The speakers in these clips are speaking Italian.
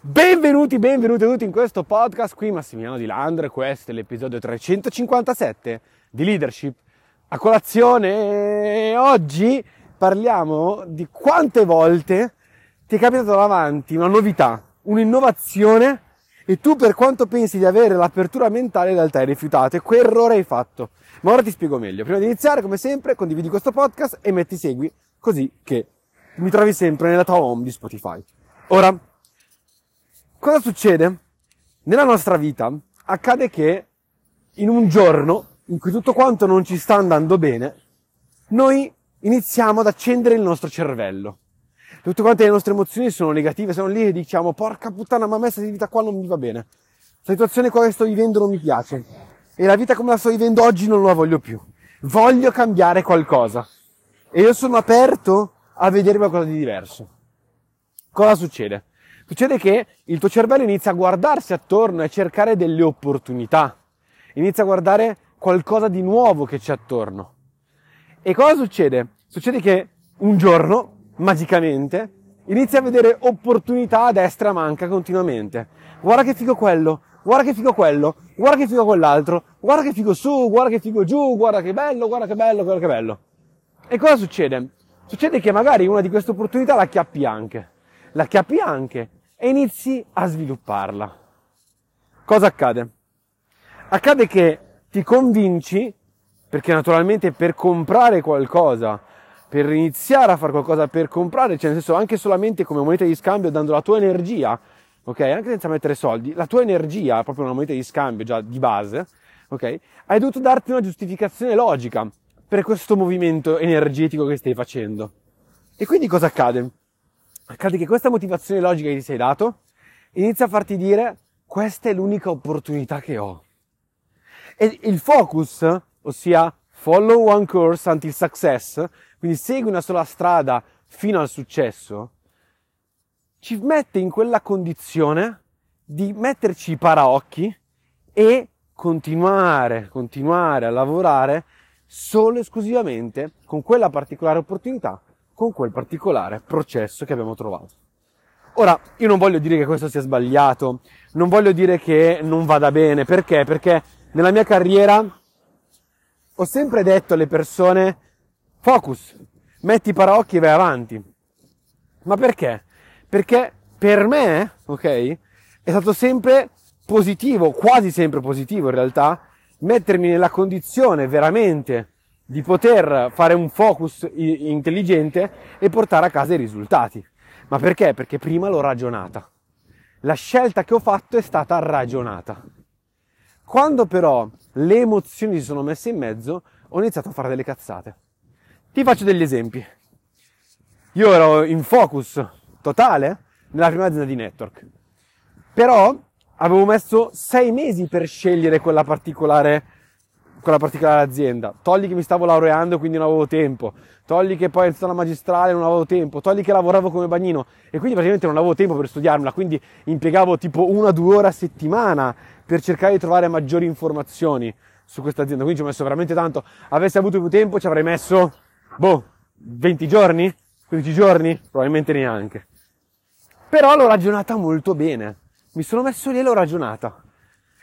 Benvenuti, benvenuti tutti in questo podcast. Qui Massimiliano Di Landre, questo è l'episodio 357 di Leadership. A colazione oggi parliamo di quante volte ti è capitato davanti una novità, un'innovazione e tu per quanto pensi di avere l'apertura mentale in realtà hai rifiutato e che errore hai fatto. Ma ora ti spiego meglio. Prima di iniziare, come sempre, condividi questo podcast e metti segui così che mi trovi sempre nella tua home di Spotify. Ora, cosa succede? Nella nostra vita accade che in un giorno in cui tutto quanto non ci sta andando bene, noi iniziamo ad accendere il nostro cervello. Tutte quante le nostre emozioni sono negative, sono lì e diciamo porca puttana, ma a me questa vita qua non mi va bene. La situazione qua che sto vivendo non mi piace. E la vita come la sto vivendo oggi non la voglio più. Voglio cambiare qualcosa. E io sono aperto a vedere qualcosa di diverso. Cosa succede? Succede che il tuo cervello inizia a guardarsi attorno e a cercare delle opportunità. Inizia a guardare qualcosa di nuovo che c'è attorno. E cosa succede? Succede che un giorno, magicamente, inizia a vedere opportunità a destra manca continuamente. Guarda che figo quello, guarda che figo quello, guarda che figo quell'altro, guarda che figo su, guarda che figo giù, guarda che bello, guarda che bello, guarda che bello. E cosa succede? Succede che magari una di queste opportunità la chiappi anche. La chiappi anche e inizi a svilupparla. Cosa accade? Accade che ti convinci, perché naturalmente per comprare qualcosa, per iniziare a fare qualcosa, per comprare, cioè nel senso anche solamente come moneta di scambio dando la tua energia, ok? Anche senza mettere soldi, la tua energia, proprio una moneta di scambio già di base, ok? Hai dovuto darti una giustificazione logica per questo movimento energetico che stai facendo. E quindi cosa accade? Accade che questa motivazione logica che ti sei dato inizia a farti dire questa è l'unica opportunità che ho. E il focus, ossia follow one course until success, quindi segui una sola strada fino al successo, ci mette in quella condizione di metterci i paraocchi e continuare, continuare a lavorare solo e esclusivamente con quella particolare opportunità, con quel particolare processo che abbiamo trovato. Ora, io non voglio dire che questo sia sbagliato, non voglio dire che non vada bene, perché? Perché nella mia carriera ho sempre detto alle persone focus, metti i paraocchi e vai avanti. Ma perché? Perché per me, ok, è stato sempre positivo, quasi sempre positivo in realtà, mettermi nella condizione veramente di poter fare un focus intelligente e portare a casa i risultati. Ma perché? Perché prima l'ho ragionata. La scelta che ho fatto è stata ragionata. Quando però le emozioni si sono messe in mezzo, ho iniziato a fare delle cazzate. Ti faccio degli esempi. Io ero in focus totale nella prima azienda di network. Però avevo messo sei mesi per scegliere quella particolare, quella particolare azienda. Togli che mi stavo laureando, quindi non avevo tempo. Togli che poi è stata la magistrale, non avevo tempo. Togli che lavoravo come bagnino e quindi praticamente non avevo tempo per studiarmela. Quindi impiegavo tipo una o due ore a settimana per cercare di trovare maggiori informazioni su questa azienda. Quindi ci ho messo veramente tanto. Avessi avuto più tempo ci avrei messo, boh, 20 giorni? 15 giorni? Probabilmente neanche. Però l'ho ragionata molto bene. Mi sono messo lì e l'ho ragionata.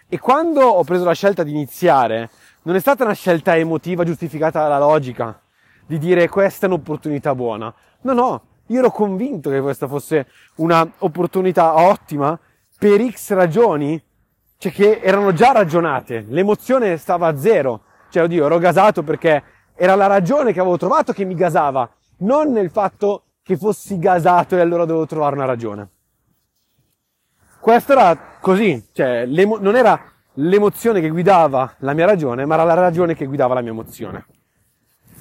E quando ho preso la scelta di iniziare, non è stata una scelta emotiva giustificata dalla logica, di dire questa è un'opportunità buona. No, no, io ero convinto che questa fosse un'opportunità ottima per X ragioni cioè che erano già ragionate, l'emozione stava a zero, cioè oddio ero gasato perché era la ragione che avevo trovato che mi gasava, non nel fatto che fossi gasato e allora dovevo trovare una ragione. Questo era così, cioè non era l'emozione che guidava la mia ragione, ma era la ragione che guidava la mia emozione.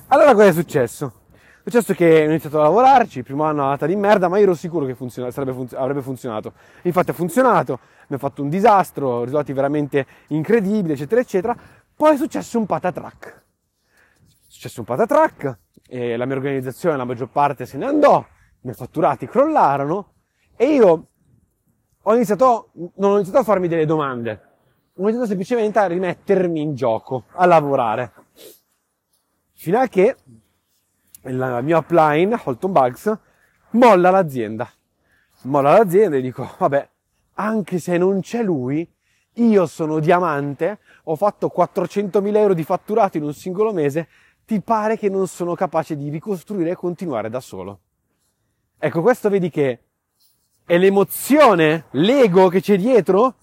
Allora cosa è successo? È successo che ho iniziato a lavorarci, il primo anno è andata di merda, ma io ero sicuro che funziona, fun- avrebbe funzionato. Infatti ha funzionato, mi ha fatto un disastro, risultati veramente incredibili, eccetera, eccetera. Poi è successo un patatrack. È successo un patatrack, e la mia organizzazione, la maggior parte se ne andò, i miei fatturati crollarono, e io ho iniziato, non ho iniziato a farmi delle domande, ho iniziato semplicemente a rimettermi in gioco, a lavorare. Fino a che il mio upline, Holton Bugs, molla l'azienda. Molla l'azienda e dico, vabbè, anche se non c'è lui, io sono diamante, ho fatto 400.000 euro di fatturato in un singolo mese, ti pare che non sono capace di ricostruire e continuare da solo. Ecco, questo vedi che è l'emozione, l'ego che c'è dietro,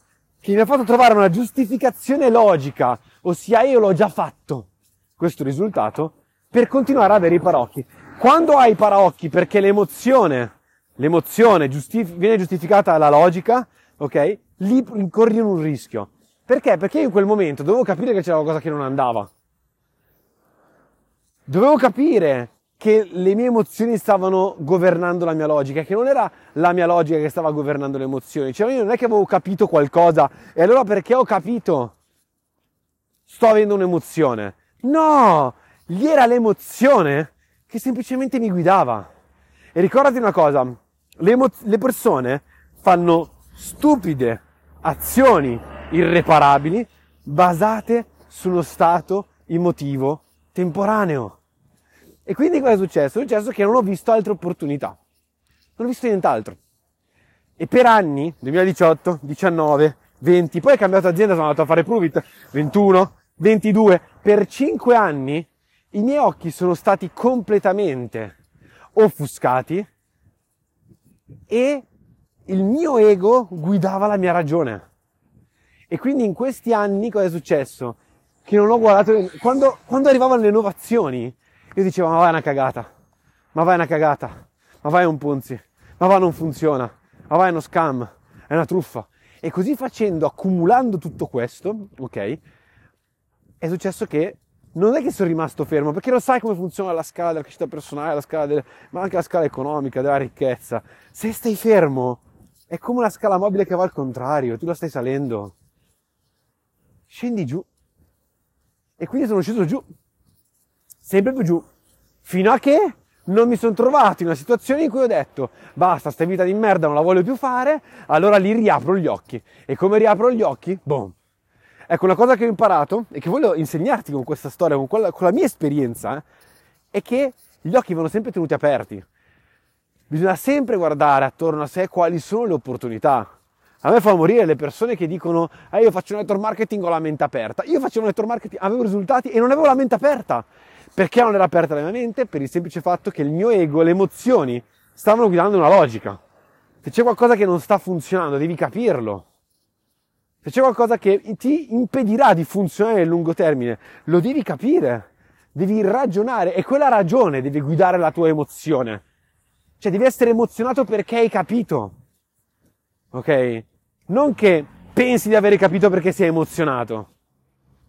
che mi ha fatto trovare una giustificazione logica, ossia io l'ho già fatto, questo risultato, per continuare ad avere i paraocchi. Quando hai i paraocchi perché l'emozione, l'emozione giustif- viene giustificata dalla logica, ok? Lì incorri in un rischio. Perché? Perché io in quel momento dovevo capire che c'era qualcosa che non andava. Dovevo capire che le mie emozioni stavano governando la mia logica, che non era la mia logica che stava governando le emozioni. Cioè io non è che avevo capito qualcosa e allora perché ho capito sto avendo un'emozione. No, lì era l'emozione che semplicemente mi guidava. E ricordati una cosa, le, emo- le persone fanno stupide azioni irreparabili basate sullo stato emotivo temporaneo. E quindi cosa è successo? È successo che non ho visto altre opportunità. Non ho visto nient'altro. E per anni, 2018, 19, 20, poi ho cambiato azienda, sono andato a fare Pruvit, 21, 22, per 5 anni i miei occhi sono stati completamente offuscati e il mio ego guidava la mia ragione. E quindi in questi anni cosa è successo? Che non ho guardato, quando, quando arrivavano le innovazioni, io dicevo ma vai una cagata, ma vai una cagata, ma vai un punzi, ma va non funziona, ma vai uno scam, è una truffa. E così facendo, accumulando tutto questo, ok, è successo che non è che sono rimasto fermo, perché lo sai come funziona la scala della crescita personale, la scala del, ma anche la scala economica, della ricchezza. Se stai fermo, è come una scala mobile che va al contrario, tu la stai salendo. Scendi giù. E quindi sono sceso giù. Sempre più giù. Fino a che non mi sono trovato in una situazione in cui ho detto basta, sta vita di merda non la voglio più fare, allora lì riapro gli occhi. E come riapro gli occhi? Boom Ecco, una cosa che ho imparato e che voglio insegnarti con questa storia, con, quella, con la mia esperienza, eh, è che gli occhi vanno sempre tenuti aperti. Bisogna sempre guardare attorno a sé quali sono le opportunità. A me fa morire le persone che dicono ah, io faccio un network marketing ho la mente aperta. Io faccio un network marketing, avevo risultati e non avevo la mente aperta. Perché non era aperta la mia mente? Per il semplice fatto che il mio ego, le emozioni, stavano guidando una logica. Se c'è qualcosa che non sta funzionando, devi capirlo. Se c'è qualcosa che ti impedirà di funzionare nel lungo termine, lo devi capire, devi ragionare e quella ragione deve guidare la tua emozione. Cioè devi essere emozionato perché hai capito. Ok? Non che pensi di aver capito perché sei emozionato.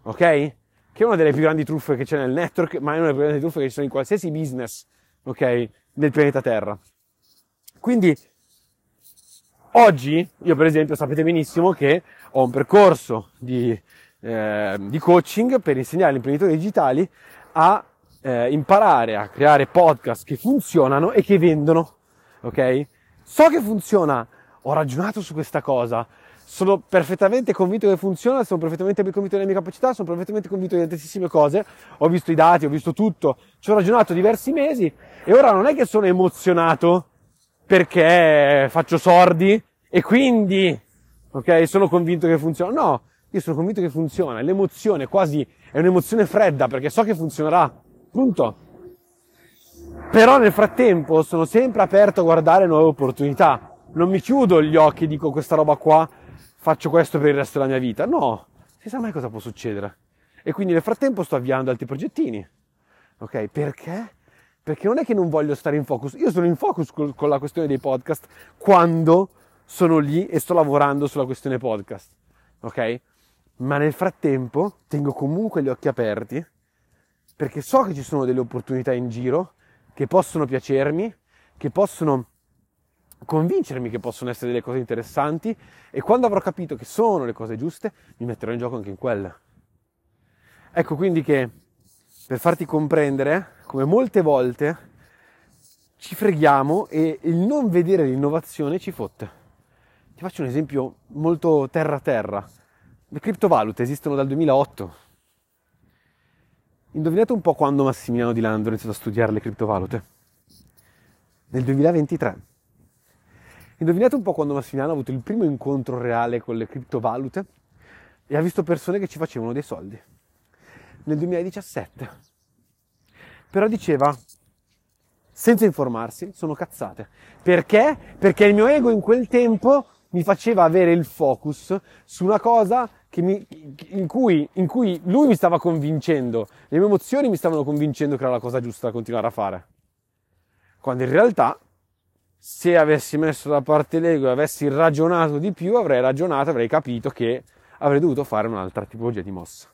Ok? Che è una delle più grandi truffe che c'è nel network, ma è una delle più grandi truffe che ci sono in qualsiasi business, ok? Nel pianeta Terra. Quindi, oggi, io per esempio sapete benissimo che ho un percorso di, eh, di coaching per insegnare agli imprenditori digitali a eh, imparare a creare podcast che funzionano e che vendono. Ok? So che funziona, ho ragionato su questa cosa, sono perfettamente convinto che funziona, sono perfettamente convinto delle mie capacità, sono perfettamente convinto di tantissime cose, ho visto i dati, ho visto tutto, ci ho ragionato diversi mesi e ora non è che sono emozionato perché faccio sordi e quindi ok? Sono convinto che funziona. No, io sono convinto che funziona. L'emozione quasi è un'emozione fredda perché so che funzionerà. Punto. Però nel frattempo sono sempre aperto a guardare nuove opportunità. Non mi chiudo gli occhi e dico questa roba qua, faccio questo per il resto della mia vita. No, si sa mai cosa può succedere. E quindi nel frattempo sto avviando altri progettini. Ok? Perché? Perché non è che non voglio stare in focus. Io sono in focus con la questione dei podcast quando sono lì e sto lavorando sulla questione podcast, ok? Ma nel frattempo tengo comunque gli occhi aperti perché so che ci sono delle opportunità in giro che possono piacermi, che possono convincermi che possono essere delle cose interessanti e quando avrò capito che sono le cose giuste mi metterò in gioco anche in quelle. Ecco quindi che per farti comprendere come molte volte ci freghiamo e il non vedere l'innovazione ci fotte. Ti faccio un esempio molto terra-terra. Le criptovalute esistono dal 2008. Indovinate un po' quando Massimiliano Di Lando ha iniziato a studiare le criptovalute? Nel 2023. Indovinate un po' quando Massimiliano ha avuto il primo incontro reale con le criptovalute e ha visto persone che ci facevano dei soldi. Nel 2017. Però diceva, senza informarsi, sono cazzate. Perché? Perché il mio ego in quel tempo mi faceva avere il focus su una cosa mi, in, cui, in, cui, lui mi stava convincendo, le mie emozioni mi stavano convincendo che era la cosa giusta da continuare a fare. Quando in realtà, se avessi messo da parte l'ego e avessi ragionato di più, avrei ragionato, avrei capito che avrei dovuto fare un'altra tipologia di mossa.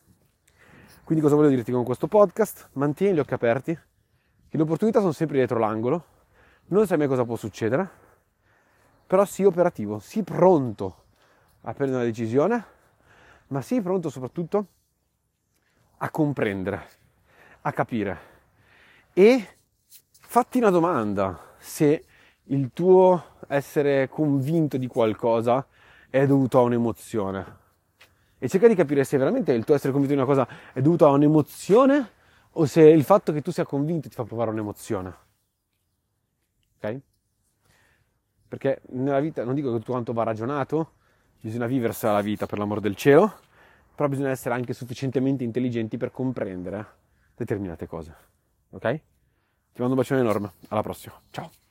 Quindi cosa voglio dirti con questo podcast? Mantieni gli occhi aperti, che le opportunità sono sempre dietro l'angolo, non sai mai cosa può succedere, però sii operativo, sii pronto a prendere una decisione, ma sii pronto soprattutto a comprendere, a capire e fatti una domanda se il tuo essere convinto di qualcosa è dovuto a un'emozione. E cerca di capire se veramente il tuo essere convinto di una cosa è dovuto a un'emozione o se il fatto che tu sia convinto ti fa provare un'emozione. Ok? Perché nella vita non dico che tutto quanto va ragionato, bisogna viversela la vita per l'amor del cielo, però bisogna essere anche sufficientemente intelligenti per comprendere determinate cose. Ok? Ti mando un bacione enorme, alla prossima, ciao!